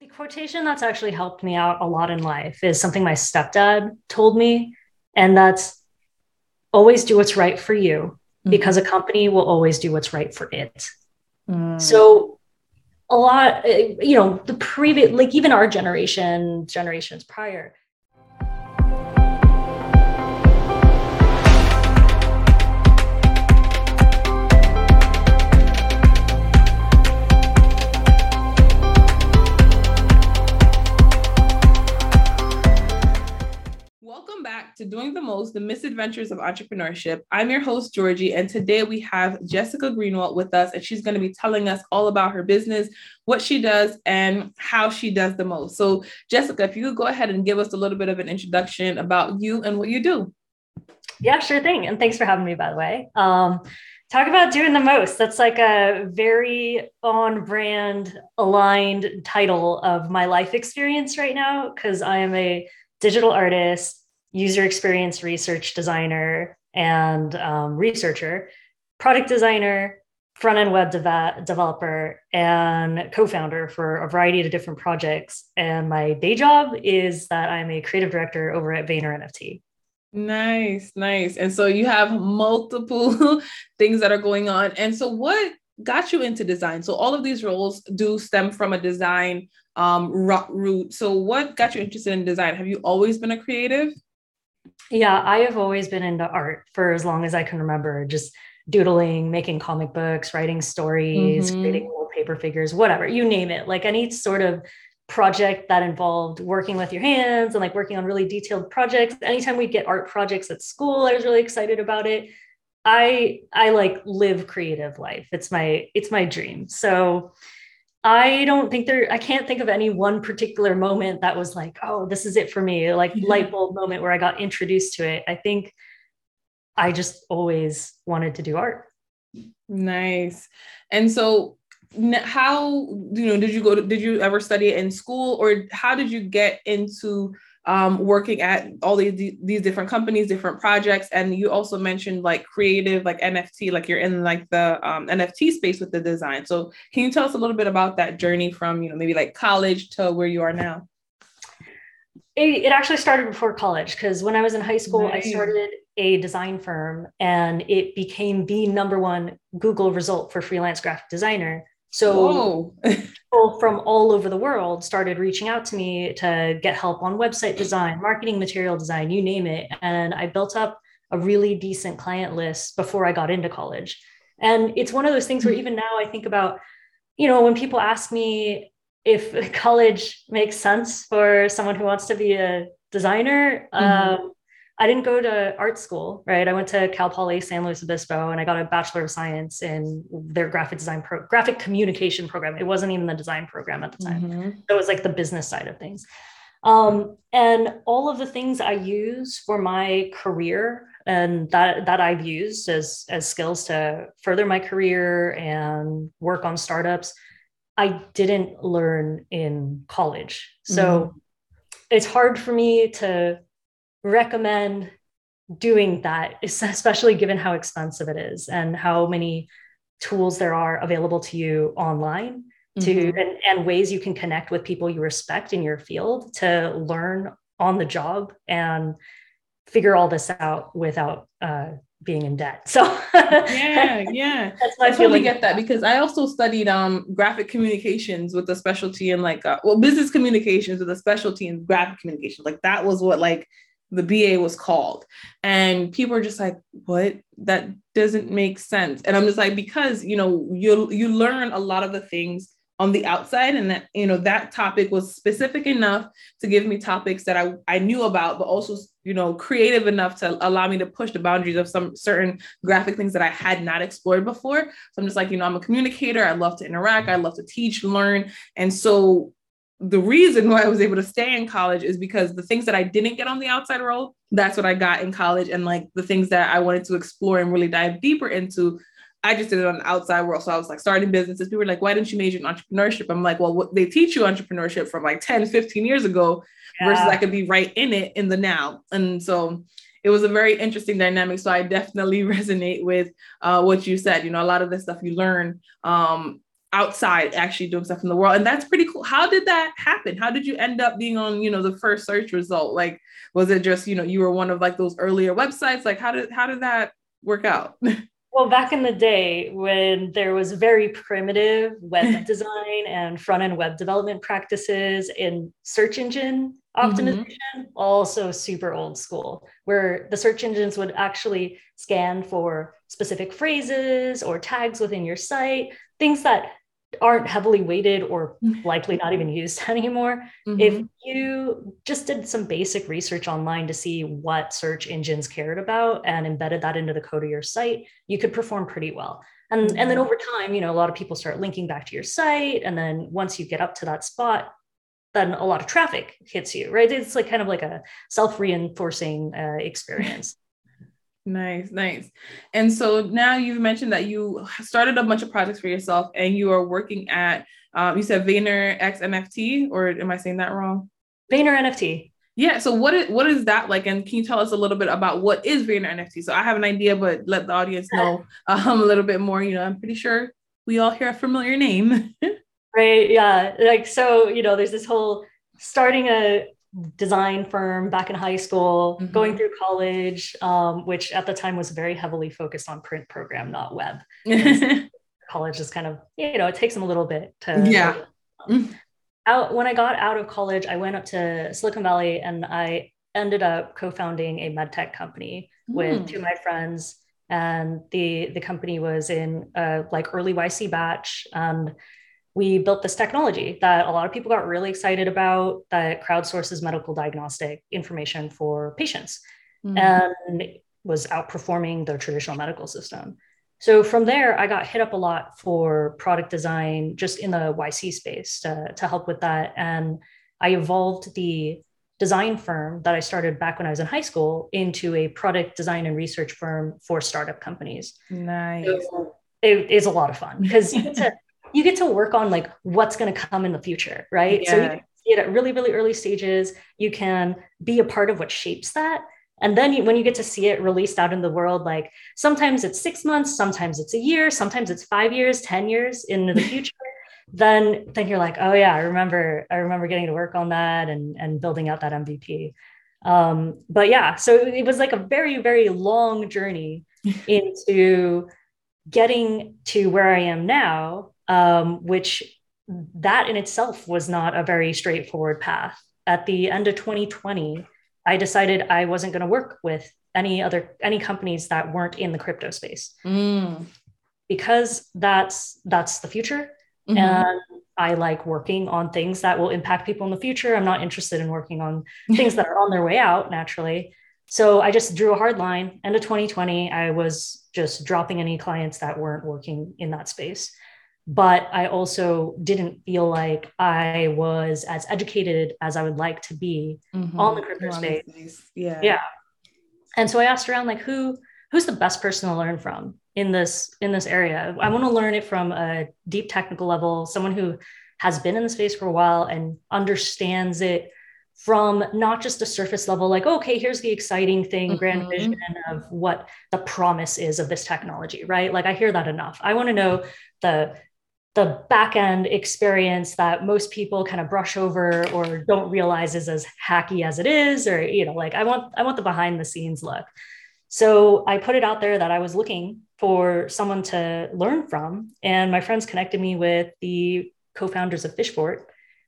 The quotation that's actually helped me out a lot in life is something my stepdad told me, and that's always do what's right for you mm-hmm. because a company will always do what's right for it. Mm. So a lot, eh, you know, the previous, like even our generation, generations prior, to Doing the Most, the misadventures of entrepreneurship. I'm your host, Georgie, and today we have Jessica Greenwalt with us, and she's going to be telling us all about her business, what she does, and how she does the most. So, Jessica, if you could go ahead and give us a little bit of an introduction about you and what you do. Yeah, sure thing. And thanks for having me, by the way. Um, talk about doing the most. That's like a very on brand, aligned title of my life experience right now, because I am a digital artist user experience research designer and um, researcher, product designer, front end web developer, and co founder for a variety of different projects. And my day job is that I'm a creative director over at Vayner NFT. Nice, nice. And so you have multiple things that are going on. And so, what got you into design? So, all of these roles do stem from a design um, route. So, what got you interested in design? Have you always been a creative? Yeah, I have always been into art for as long as I can remember, just doodling, making comic books, writing stories, mm-hmm. creating little paper figures, whatever, you name it. Like any sort of project that involved working with your hands and like working on really detailed projects. Anytime we'd get art projects at school, I was really excited about it. I I like live creative life. It's my it's my dream. So I don't think there, I can't think of any one particular moment that was like, oh, this is it for me, like yeah. light bulb moment where I got introduced to it. I think I just always wanted to do art. Nice. And so, how, you know, did you go to, did you ever study it in school or how did you get into um, working at all these these different companies, different projects, and you also mentioned like creative, like NFT, like you're in like the um, NFT space with the design. So can you tell us a little bit about that journey from you know maybe like college to where you are now? It, it actually started before college because when I was in high school, nice. I started a design firm, and it became the number one Google result for freelance graphic designer. So people from all over the world started reaching out to me to get help on website design, marketing material design, you name it. And I built up a really decent client list before I got into college. And it's one of those things where even now I think about, you know, when people ask me if college makes sense for someone who wants to be a designer, mm-hmm. um, I didn't go to art school, right? I went to Cal Poly San Luis Obispo and I got a Bachelor of Science in their graphic design pro graphic communication program. It wasn't even the design program at the time. Mm-hmm. It was like the business side of things. Um, and all of the things I use for my career and that that I've used as as skills to further my career and work on startups, I didn't learn in college. So mm-hmm. it's hard for me to recommend doing that, especially given how expensive it is and how many tools there are available to you online to mm-hmm. and, and ways you can connect with people you respect in your field to learn on the job and figure all this out without uh, being in debt. So yeah, yeah, that's my I totally get that because I also studied um graphic communications with a specialty in like uh, well business communications with a specialty in graphic communications. Like that was what like the BA was called. And people are just like, what? That doesn't make sense. And I'm just like, because you know, you you learn a lot of the things on the outside and that you know that topic was specific enough to give me topics that I, I knew about but also you know creative enough to allow me to push the boundaries of some certain graphic things that i had not explored before so i'm just like you know i'm a communicator i love to interact i love to teach learn and so the reason why I was able to stay in college is because the things that I didn't get on the outside world, that's what I got in college. And like the things that I wanted to explore and really dive deeper into, I just did it on the outside world. So I was like starting businesses. People were like, why didn't you major in entrepreneurship? I'm like, well, what, they teach you entrepreneurship from like 10, 15 years ago yeah. versus I could be right in it in the now. And so it was a very interesting dynamic. So I definitely resonate with uh, what you said. You know, a lot of the stuff you learn um, outside actually doing stuff in the world. And that's pretty cool. How did that happen? How did you end up being on you know the first search result? Like was it just you know you were one of like those earlier websites? Like how did how did that work out? Well back in the day when there was very primitive web design and front end web development practices in search engine optimization mm-hmm. also super old school where the search engines would actually scan for specific phrases or tags within your site things that aren't heavily weighted or mm-hmm. likely not even used anymore. Mm-hmm. If you just did some basic research online to see what search engines cared about and embedded that into the code of your site, you could perform pretty well. And, mm-hmm. and then over time, you know, a lot of people start linking back to your site. And then once you get up to that spot, then a lot of traffic hits you, right? It's like kind of like a self reinforcing uh, experience. Nice, nice. And so now you've mentioned that you started a bunch of projects for yourself and you are working at, um, you said Vayner X NFT, or am I saying that wrong? Vayner NFT. Yeah. So what is what is that like? And can you tell us a little bit about what is Vayner NFT? So I have an idea, but let the audience know um, a little bit more. You know, I'm pretty sure we all hear a familiar name. right. Yeah. Like so, you know, there's this whole starting a design firm back in high school, mm-hmm. going through college, um, which at the time was very heavily focused on print program, not web. college is kind of, you know, it takes them a little bit to. Yeah. Out when I got out of college, I went up to Silicon Valley and I ended up co-founding a medtech company mm. with two of my friends. And the the company was in a like early YC batch. And we built this technology that a lot of people got really excited about that crowdsources medical diagnostic information for patients mm-hmm. and was outperforming the traditional medical system. So from there, I got hit up a lot for product design just in the YC space to, to help with that. And I evolved the design firm that I started back when I was in high school into a product design and research firm for startup companies. Nice. So it is a lot of fun because you get to you get to work on like what's going to come in the future, right? Yeah. So you see it at really, really early stages. You can be a part of what shapes that. And then you, when you get to see it released out in the world, like sometimes it's six months, sometimes it's a year, sometimes it's five years, 10 years into the future. then then you're like, oh yeah, I remember, I remember getting to work on that and, and building out that MVP. Um, but yeah, so it was like a very, very long journey into getting to where I am now um, which that in itself was not a very straightforward path. At the end of 2020, I decided I wasn't going to work with any other any companies that weren't in the crypto space mm. because that's that's the future mm-hmm. and i like working on things that will impact people in the future i'm not interested in working on things that are on their way out naturally so i just drew a hard line end of 2020 i was just dropping any clients that weren't working in that space but I also didn't feel like I was as educated as I would like to be mm-hmm. on the crypto space. Yeah. Yeah. And so I asked around like who who's the best person to learn from in this in this area? I want to learn it from a deep technical level, someone who has been in the space for a while and understands it from not just a surface level, like, okay, here's the exciting thing, mm-hmm. grand vision of what the promise is of this technology, right? Like, I hear that enough. I want to know the the back end experience that most people kind of brush over or don't realize is as hacky as it is or you know like i want i want the behind the scenes look so i put it out there that i was looking for someone to learn from and my friends connected me with the co-founders of PhishFort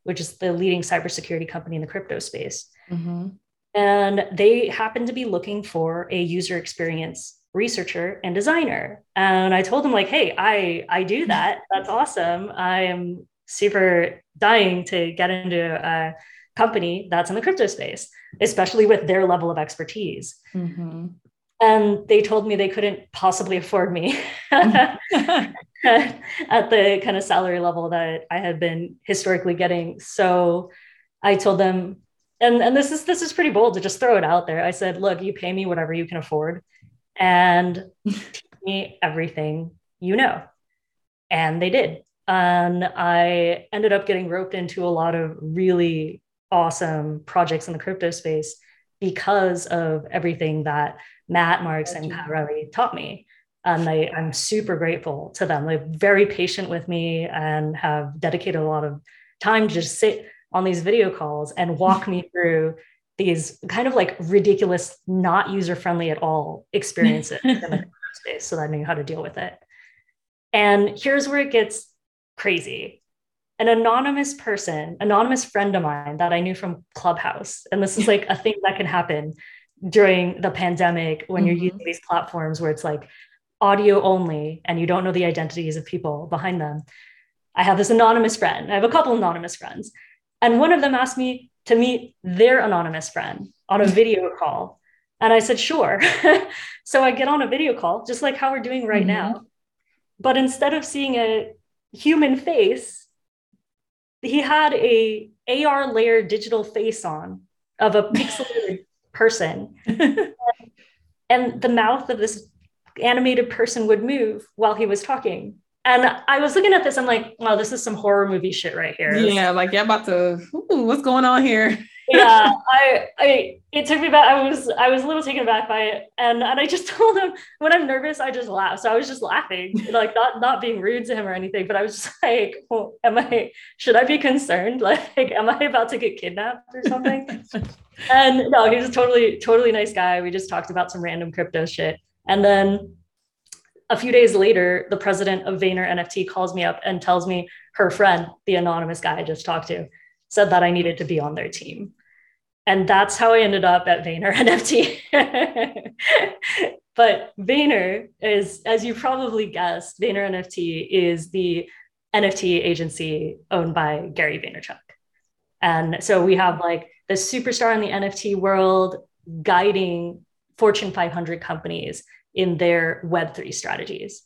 which is the leading cybersecurity company in the crypto space mm-hmm. and they happened to be looking for a user experience researcher and designer. And i told him like hey i i do that. That's awesome. I am super dying to get into a company that's in the crypto space especially with their level of expertise. Mm-hmm. and they told me they couldn't possibly afford me at the kind of salary level that i had been historically getting. So i told them and, and this is this is pretty bold to just throw it out there. I said look you pay me whatever you can afford and teach me everything you know. And they did. And I ended up getting roped into a lot of really awesome projects in the crypto space because of everything that Matt Marks and Pat Riley taught me. And I, I'm super grateful to them. They're very patient with me and have dedicated a lot of time to just sit on these video calls and walk me through these kind of like ridiculous, not user friendly at all experiences in the space so that I knew how to deal with it. And here's where it gets crazy. An anonymous person, anonymous friend of mine that I knew from Clubhouse, and this is like a thing that can happen during the pandemic when mm-hmm. you're using these platforms where it's like audio only and you don't know the identities of people behind them. I have this anonymous friend. I have a couple anonymous friends. And one of them asked me to meet their anonymous friend on a video call. And I said, sure. so I get on a video call, just like how we're doing right mm-hmm. now. But instead of seeing a human face, he had a AR layer digital face on of a pixelated person. and the mouth of this animated person would move while he was talking. And I was looking at this, I'm like, wow, this is some horror movie shit right here. Yeah, like yeah, about to ooh, what's going on here? yeah, I I it took me back. I was I was a little taken aback by it. And and I just told him when I'm nervous, I just laugh. So I was just laughing, like not not being rude to him or anything, but I was just like, well, am I should I be concerned? Like, am I about to get kidnapped or something? and no, he was a totally, totally nice guy. We just talked about some random crypto shit. And then a few days later, the president of Vayner NFT calls me up and tells me her friend, the anonymous guy I just talked to, said that I needed to be on their team. And that's how I ended up at Vayner NFT. but Vayner is, as you probably guessed, Vayner NFT is the NFT agency owned by Gary Vaynerchuk. And so we have like the superstar in the NFT world guiding Fortune 500 companies in their Web3 strategies.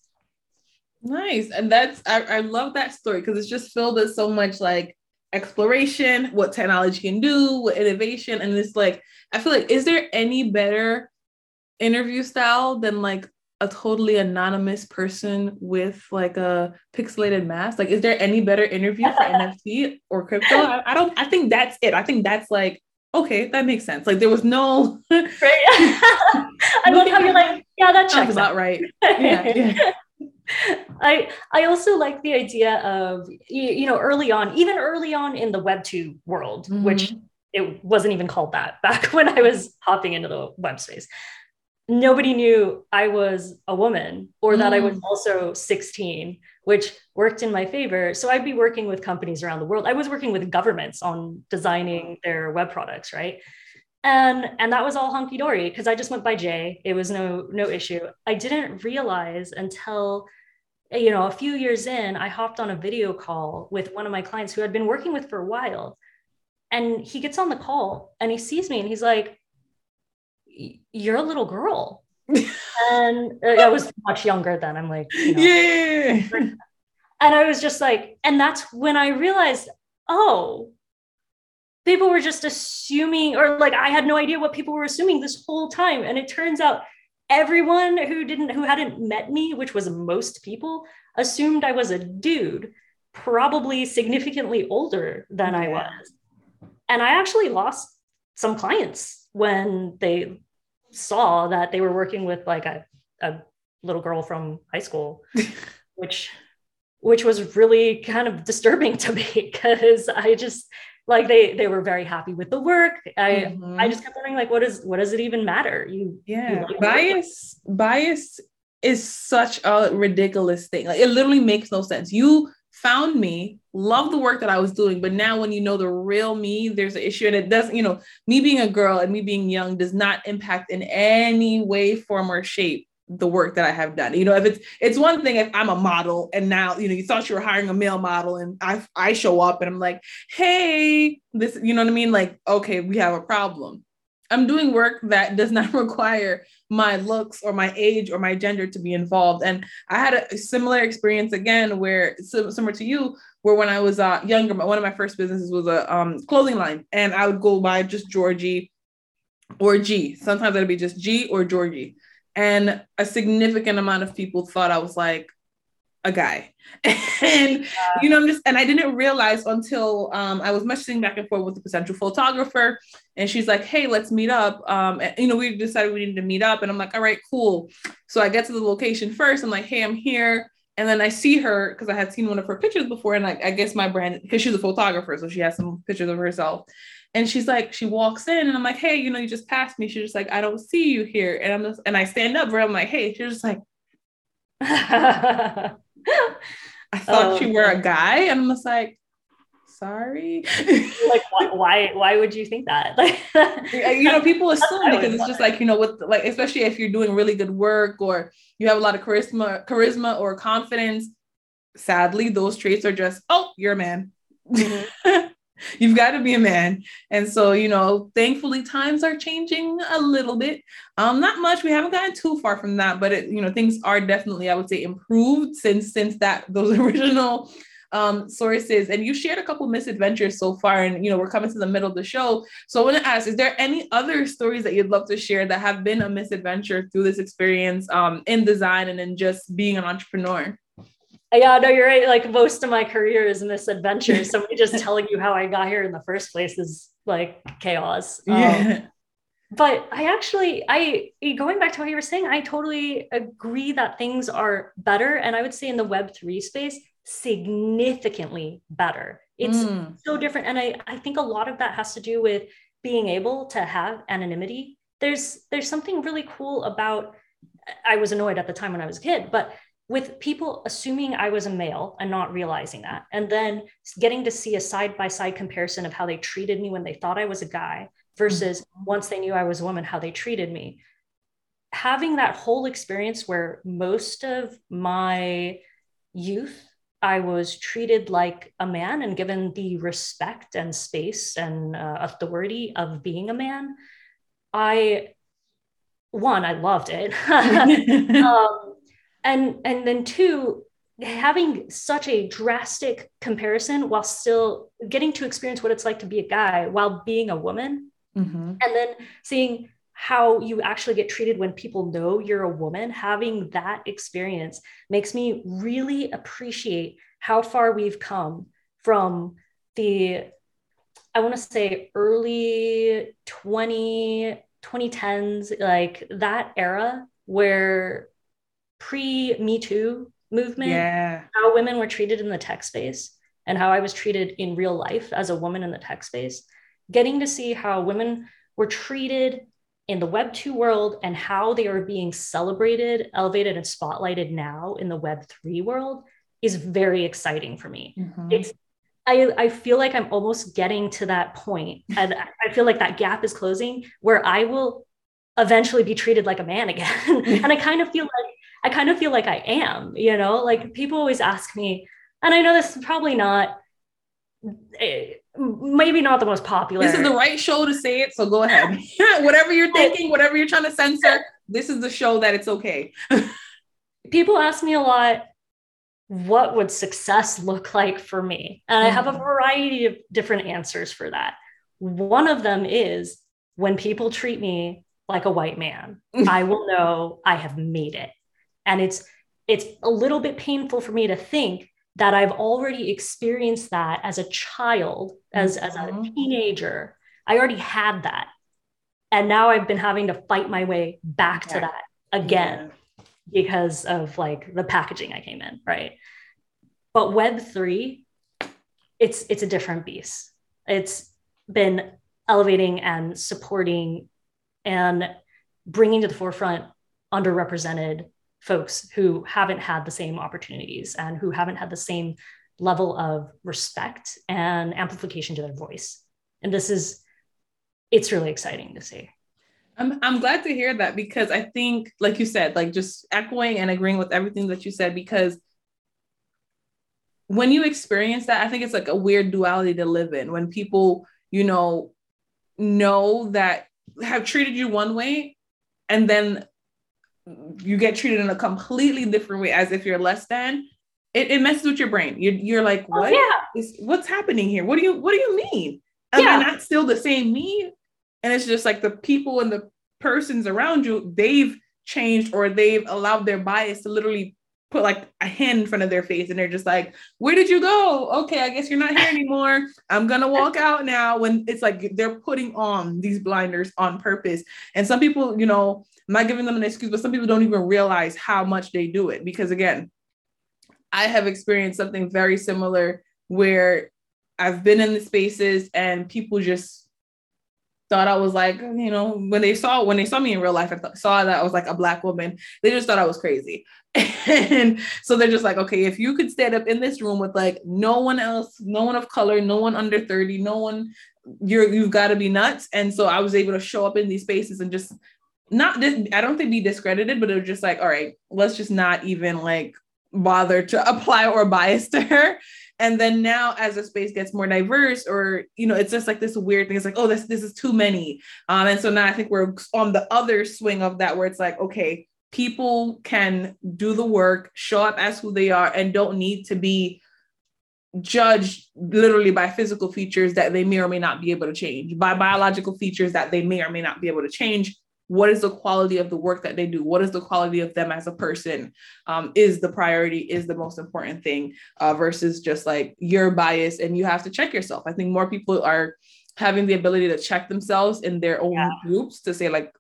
Nice. And that's, I, I love that story because it's just filled with so much like exploration, what technology can do, what innovation. And it's like, I feel like, is there any better interview style than like a totally anonymous person with like a pixelated mask? Like, is there any better interview for NFT or crypto? I, I, don't, I think that's it. I think that's like okay, that makes sense. Like there was no. right. I love how you're like, yeah, that checks out right. Yeah, yeah. I I also like the idea of you, you, know early on, even early on in the Web two world, mm-hmm. which it wasn't even called that back when I was hopping into the web space. Nobody knew I was a woman or that mm. I was mm. also 16 which worked in my favor. So I'd be working with companies around the world. I was working with governments on designing their web products, right? And and that was all hunky dory because I just went by Jay. It was no no issue. I didn't realize until you know a few years in, I hopped on a video call with one of my clients who I'd been working with for a while, and he gets on the call and he sees me and he's like, "You're a little girl." and uh, I was much younger then. I'm like, you know, yeah. And I was just like, and that's when I realized, oh, people were just assuming, or like I had no idea what people were assuming this whole time. And it turns out everyone who didn't, who hadn't met me, which was most people, assumed I was a dude, probably significantly older than. I was. And I actually lost some clients when they saw that they were working with like a, a little girl from high school, which which was really kind of disturbing to me because I just like they they were very happy with the work. I mm-hmm. I just kept wondering like what is what does it even matter? You yeah you like bias bias is such a ridiculous thing. Like it literally makes no sense. You found me, love the work that I was doing, but now when you know the real me, there's an issue. And it doesn't, you know, me being a girl and me being young does not impact in any way, form, or shape the work that I have done. You know, if it's it's one thing if I'm a model and now, you know, you thought you were hiring a male model and I I show up and I'm like, hey, this, you know what I mean? Like, okay, we have a problem. I'm doing work that does not require my looks or my age or my gender to be involved. And I had a similar experience again, where similar to you, where when I was uh, younger, one of my first businesses was a um, clothing line, and I would go by just Georgie or G. Sometimes it'd be just G or Georgie. And a significant amount of people thought I was like a guy. and you know, I'm just and I didn't realize until um, I was messaging back and forth with the potential photographer, and she's like, "Hey, let's meet up." Um, and, you know, we decided we needed to meet up, and I'm like, "All right, cool." So I get to the location first. I'm like, "Hey, I'm here." And then I see her because I had seen one of her pictures before, and like I guess my brand because she's a photographer, so she has some pictures of herself. And she's like, she walks in, and I'm like, "Hey, you know, you just passed me." She's just like, "I don't see you here," and I'm just, and I stand up, where I'm like, "Hey," she's just like. I thought you were a guy. And I'm just like, sorry. like why, why, why would you think that? Like you know, people assume because it's just like, you know, with like especially if you're doing really good work or you have a lot of charisma, charisma or confidence. Sadly, those traits are just, oh, you're a man. Mm-hmm. You've got to be a man. And so, you know, thankfully times are changing a little bit. Um, not much. We haven't gotten too far from that, but it, you know, things are definitely, I would say, improved since since that those original um, sources. And you shared a couple misadventures so far, and you know, we're coming to the middle of the show. So I want to ask, is there any other stories that you'd love to share that have been a misadventure through this experience um, in design and in just being an entrepreneur? yeah, no, you're right. Like most of my career is misadventure. So me just telling you how I got here in the first place is like chaos. Um, yeah. But I actually, I going back to what you were saying, I totally agree that things are better, and I would say in the Web three space, significantly better. It's mm. so different, and I I think a lot of that has to do with being able to have anonymity. There's there's something really cool about. I was annoyed at the time when I was a kid, but with people assuming I was a male and not realizing that, and then getting to see a side by side comparison of how they treated me when they thought I was a guy versus mm-hmm. once they knew I was a woman, how they treated me. Having that whole experience where most of my youth, I was treated like a man and given the respect and space and uh, authority of being a man. I, one, I loved it. um, and and then two having such a drastic comparison while still getting to experience what it's like to be a guy while being a woman mm-hmm. and then seeing how you actually get treated when people know you're a woman having that experience makes me really appreciate how far we've come from the i want to say early 20 2010s like that era where pre Me Too movement, yeah. how women were treated in the tech space and how I was treated in real life as a woman in the tech space, getting to see how women were treated in the Web 2 world and how they are being celebrated, elevated, and spotlighted now in the Web 3 world is very exciting for me. Mm-hmm. It's I, I feel like I'm almost getting to that point, and I feel like that gap is closing where I will eventually be treated like a man again. and I kind of feel like I kind of feel like I am, you know, like people always ask me, and I know this is probably not, eh, maybe not the most popular. This is the right show to say it. So go ahead. whatever you're thinking, whatever you're trying to censor, this is the show that it's okay. people ask me a lot, what would success look like for me? And I have a mm-hmm. variety of different answers for that. One of them is when people treat me like a white man, I will know I have made it and it's it's a little bit painful for me to think that I've already experienced that as a child, as, mm-hmm. as a mm-hmm. teenager. I already had that. And now I've been having to fight my way back to that again yeah. because of like the packaging I came in, right? But Web3, it's it's a different beast. It's been elevating and supporting and bringing to the forefront underrepresented folks who haven't had the same opportunities and who haven't had the same level of respect and amplification to their voice. And this is, it's really exciting to see. I'm, I'm glad to hear that because I think, like you said, like just echoing and agreeing with everything that you said, because when you experience that, I think it's like a weird duality to live in when people, you know, know that have treated you one way and then you get treated in a completely different way as if you're less than it, it messes with your brain you're, you're like oh, what oh, yeah. is, what's happening here what do you what do you mean am yeah. i not still the same me and it's just like the people and the persons around you they've changed or they've allowed their bias to literally put like a hand in front of their face and they're just like, Where did you go? Okay, I guess you're not here anymore. I'm gonna walk out now. When it's like they're putting on these blinders on purpose. And some people, you know, I'm not giving them an excuse, but some people don't even realize how much they do it because again, I have experienced something very similar where I've been in the spaces and people just thought I was like, you know, when they saw when they saw me in real life, I th- saw that I was like a black woman. They just thought I was crazy, and so they're just like, okay, if you could stand up in this room with like no one else, no one of color, no one under thirty, no one, you're you've got to be nuts. And so I was able to show up in these spaces and just not this. I don't think be discredited, but it was just like, all right, let's just not even like bother to apply or bias to her. And then now as the space gets more diverse or you know it's just like this weird thing. It's like oh this this is too many. Um and so now i think we're on the other swing of that where it's like okay people can do the work show up as who they are and don't need to be judged literally by physical features that they may or may not be able to change by biological features that they may or may not be able to change what is the quality of the work that they do? What is the quality of them as a person? Um, is the priority is the most important thing uh, versus just like your bias and you have to check yourself. I think more people are having the ability to check themselves in their own yeah. groups to say like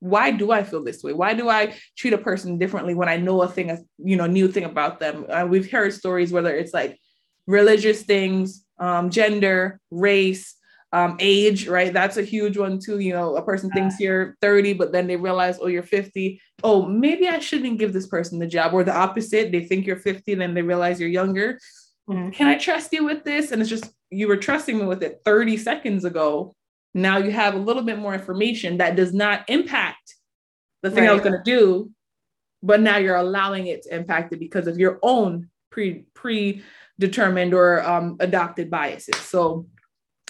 why do i feel this way? Why do i treat a person differently when i know a thing you know new thing about them? Uh, we've heard stories whether it's like religious things um, gender race um, age, right? That's a huge one too. You know, a person thinks you're 30, but then they realize, oh, you're 50. Oh, maybe I shouldn't give this person the job. Or the opposite, they think you're 50, then they realize you're younger. Mm-hmm. Can I trust you with this? And it's just, you were trusting me with it 30 seconds ago. Now you have a little bit more information that does not impact the thing right. I was going to do, but now you're allowing it to impact it because of your own pre predetermined or um, adopted biases. So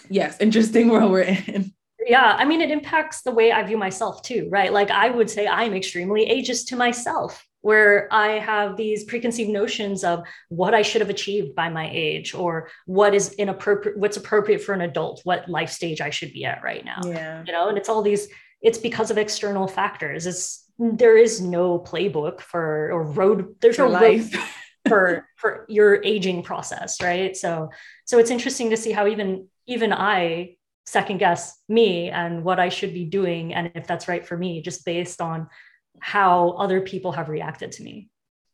yes, interesting world we're in. Yeah, I mean, it impacts the way I view myself too, right? Like I would say I'm extremely ageist to myself, where I have these preconceived notions of what I should have achieved by my age or what is inappropriate, what's appropriate for an adult, what life stage I should be at right now. Yeah. You know, and it's all these, it's because of external factors. It's there is no playbook for or road, there's for no life. for for your aging process, right? So so it's interesting to see how even even I second guess me and what I should be doing and if that's right for me, just based on how other people have reacted to me.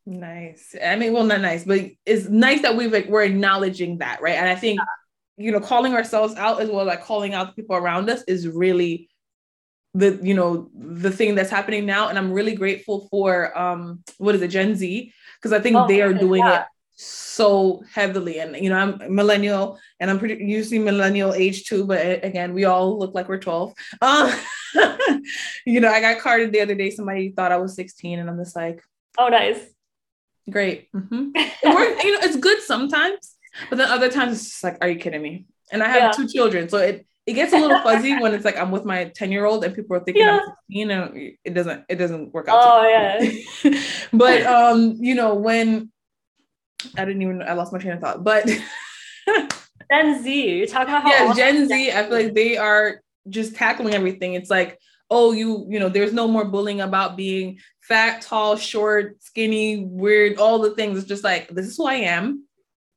Nice. I mean, well, not nice, but it's nice that we've like we're acknowledging that, right? And I think you know, calling ourselves out as well, like calling out the people around us is really the you know the thing that's happening now and i'm really grateful for um what is it gen z because i think oh, they are doing yeah. it so heavily and you know i'm millennial and i'm pretty usually millennial age too but again we all look like we're 12 uh, you know i got carded the other day somebody thought i was 16 and i'm just like oh nice great mm-hmm. you know it's good sometimes but then other times it's just like are you kidding me and i have yeah. two children so it it gets a little fuzzy when it's like I'm with my 10 year old and people are thinking yeah. I'm 16 and it doesn't it doesn't work out. Oh yeah. but um, you know, when I didn't even I lost my train of thought, but Gen Z, you're talking about how yeah, Gen Z, I feel like they are just tackling everything. It's like, oh, you, you know, there's no more bullying about being fat, tall, short, skinny, weird, all the things. It's just like, this is who I am,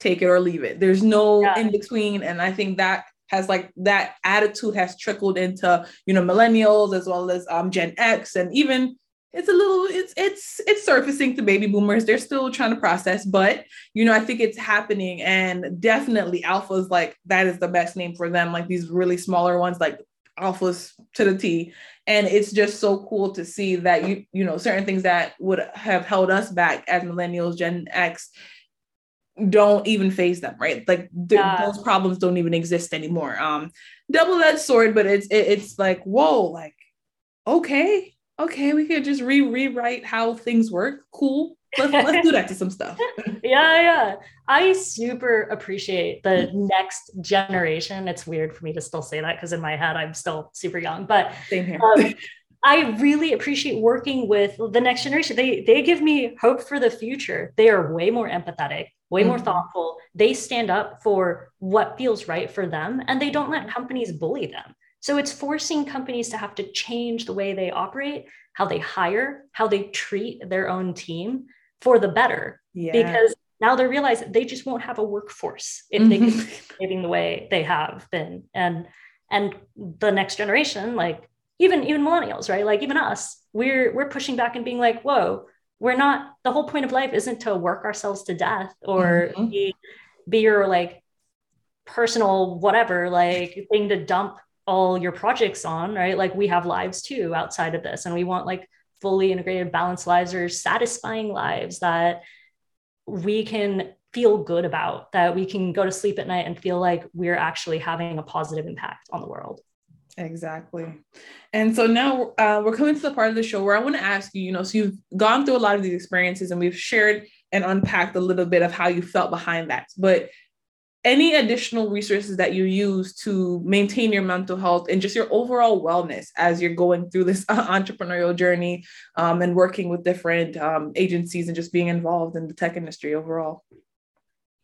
take it or leave it. There's no yeah. in between. And I think that has like that attitude has trickled into you know millennials as well as um, Gen X and even it's a little it's it's it's surfacing to baby boomers they're still trying to process but you know i think it's happening and definitely alphas like that is the best name for them like these really smaller ones like alphas to the t and it's just so cool to see that you you know certain things that would have held us back as millennials gen x don't even face them, right? Like th- yeah. those problems don't even exist anymore. Um, double-edged sword, but it's it, it's like whoa, like okay, okay, we could just re rewrite how things work. Cool, let's let's do that to some stuff. yeah, yeah. I super appreciate the next generation. It's weird for me to still say that because in my head I'm still super young, but same here. Um, I really appreciate working with the next generation. They they give me hope for the future. They are way more empathetic way more mm-hmm. thoughtful. They stand up for what feels right for them and they don't let companies bully them. So it's forcing companies to have to change the way they operate, how they hire, how they treat their own team. for the better yeah. because now they're realizing they just won't have a workforce if mm-hmm. they keep behaving the way they have been and and the next generation like even even millennials right like even us we're we're pushing back and being like whoa we're not the whole point of life isn't to work ourselves to death or mm-hmm. be, be your like personal whatever like thing to dump all your projects on right like we have lives too outside of this and we want like fully integrated balanced lives or satisfying lives that we can feel good about that we can go to sleep at night and feel like we're actually having a positive impact on the world Exactly. And so now uh, we're coming to the part of the show where I want to ask you, you know, so you've gone through a lot of these experiences and we've shared and unpacked a little bit of how you felt behind that. But any additional resources that you use to maintain your mental health and just your overall wellness as you're going through this entrepreneurial journey um, and working with different um, agencies and just being involved in the tech industry overall?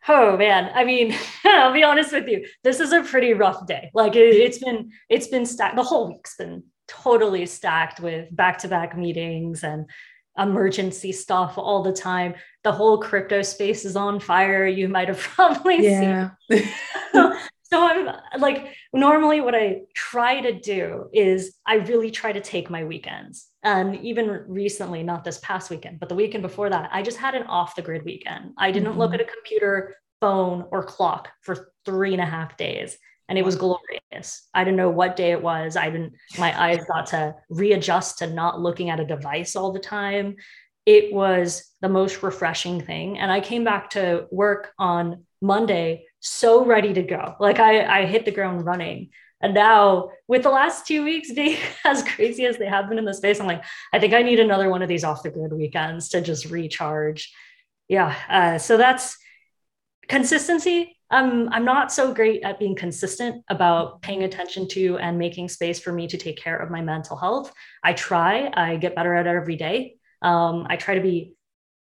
Oh man, I mean, I'll be honest with you. This is a pretty rough day. Like it, has been, it's been stacked. The whole week's been totally stacked with back-to-back meetings and emergency stuff all the time. The whole crypto space is on fire. You might have probably yeah. seen. so I'm like, normally what I try to do is I really try to take my weekends. And even recently, not this past weekend, but the weekend before that, I just had an off the grid weekend. I didn't mm-hmm. look at a computer, phone, or clock for three and a half days. And it was glorious. I didn't know what day it was. I didn't, my eyes got to readjust to not looking at a device all the time. It was the most refreshing thing. And I came back to work on Monday so ready to go. Like I, I hit the ground running. And now, with the last two weeks being as crazy as they have been in the space, I'm like, I think I need another one of these off the grid weekends to just recharge. Yeah. Uh, so that's consistency. Um, I'm not so great at being consistent about paying attention to and making space for me to take care of my mental health. I try, I get better at it every day. Um, I try to be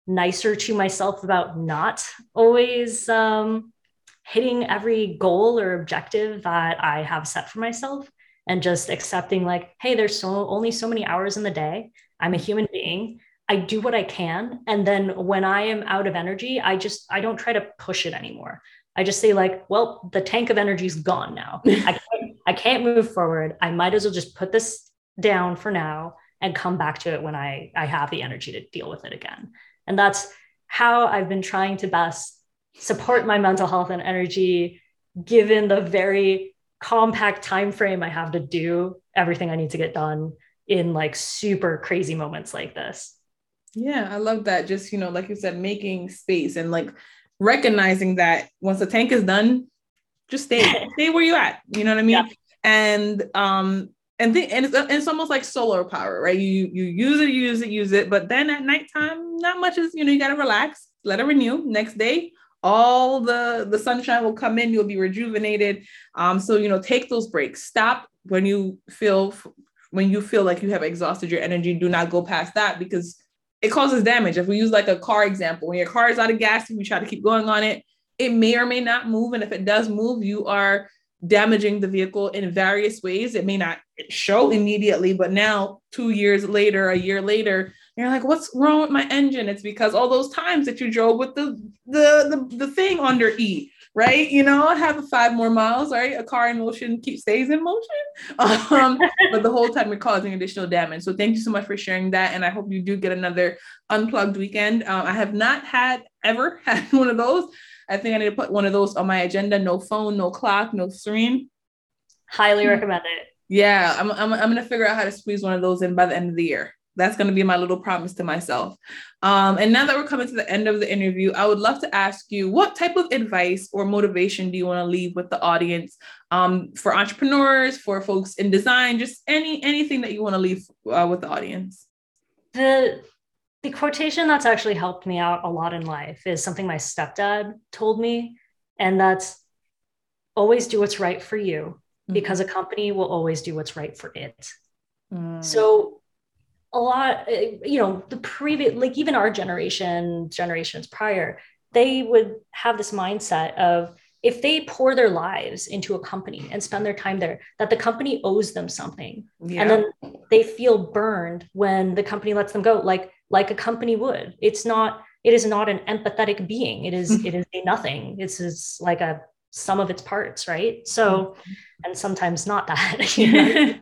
nicer to myself about not always um, hitting every goal or objective that I have set for myself and just accepting like, hey, there's so only so many hours in the day. I'm a human being. I do what I can. And then when I am out of energy, I just I don't try to push it anymore. I just say like, well, the tank of energy is gone now. I can't, I can't move forward. I might as well just put this down for now and come back to it when I I have the energy to deal with it again. And that's how I've been trying to best support my mental health and energy given the very compact time frame I have to do everything I need to get done in like super crazy moments like this. Yeah, I love that. Just, you know, like you said, making space and like recognizing that once the tank is done, just stay, stay where you're at. You know what I mean? Yeah. And um, and, and it's, it's almost like solar power, right? You you use it, use it, use it, but then at nighttime, not much is, you know, you gotta relax, let it renew. Next day, all the the sunshine will come in you'll be rejuvenated um so you know take those breaks stop when you feel when you feel like you have exhausted your energy do not go past that because it causes damage. If we use like a car example when your car is out of gas and you try to keep going on it it may or may not move and if it does move you are damaging the vehicle in various ways. It may not show immediately but now two years later a year later you're like, what's wrong with my engine? It's because all those times that you drove with the the the, the thing under E, right? You know, I have five more miles, right? A car in motion keeps stays in motion. Um, but the whole time you're causing additional damage. So thank you so much for sharing that. And I hope you do get another unplugged weekend. Um, I have not had ever had one of those. I think I need to put one of those on my agenda. No phone, no clock, no screen. Highly recommend it. Yeah, I'm, I'm, I'm gonna figure out how to squeeze one of those in by the end of the year that's going to be my little promise to myself. Um, and now that we're coming to the end of the interview, I would love to ask you what type of advice or motivation do you want to leave with the audience um, for entrepreneurs, for folks in design, just any anything that you want to leave uh, with the audience? The the quotation that's actually helped me out a lot in life is something my stepdad told me, and that's always do what's right for you mm-hmm. because a company will always do what's right for it. Mm. So a lot eh, you know the previous like even our generation generations prior they would have this mindset of if they pour their lives into a company and spend their time there that the company owes them something. Yeah. and then they feel burned when the company lets them go like like a company would. It's not it is not an empathetic being. It is it is a nothing. It's, it's like a sum of its parts right? So mm-hmm. and sometimes not that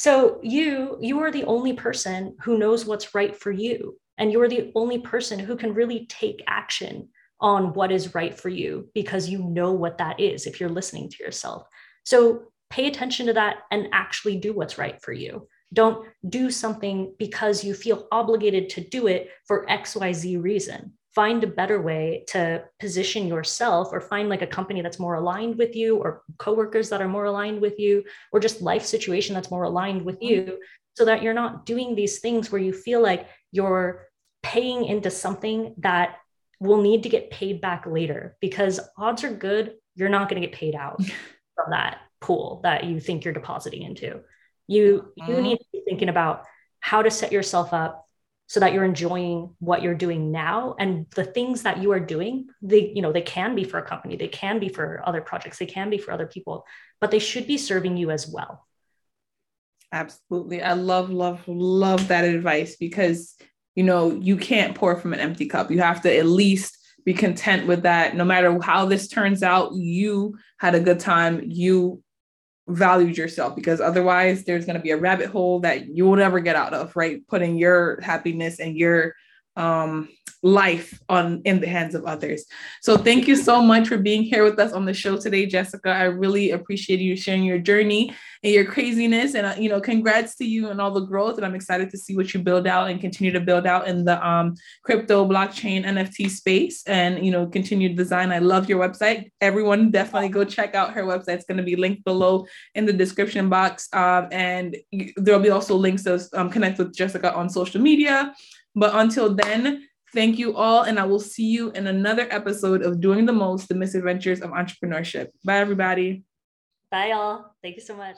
so you you are the only person who knows what's right for you and you're the only person who can really take action on what is right for you because you know what that is if you're listening to yourself. So pay attention to that and actually do what's right for you. Don't do something because you feel obligated to do it for xyz reason find a better way to position yourself or find like a company that's more aligned with you or coworkers that are more aligned with you or just life situation that's more aligned with you so that you're not doing these things where you feel like you're paying into something that will need to get paid back later because odds are good you're not going to get paid out from that pool that you think you're depositing into you you mm-hmm. need to be thinking about how to set yourself up so that you're enjoying what you're doing now and the things that you are doing they you know they can be for a company they can be for other projects they can be for other people but they should be serving you as well. Absolutely. I love love love that advice because you know you can't pour from an empty cup. You have to at least be content with that. No matter how this turns out you had a good time. You valued yourself because otherwise there's going to be a rabbit hole that you will never get out of right? Putting your happiness and your um, life on in the hands of others. So thank you so much for being here with us on the show today, Jessica. I really appreciate you sharing your journey and your craziness, and uh, you know, congrats to you and all the growth. And I'm excited to see what you build out and continue to build out in the um, crypto, blockchain, NFT space, and you know, continue design. I love your website. Everyone, definitely go check out her website. It's going to be linked below in the description box, um, and there'll be also links to um, connect with Jessica on social media. But until then, thank you all. And I will see you in another episode of Doing the Most The Misadventures of Entrepreneurship. Bye, everybody. Bye, y'all. Thank you so much.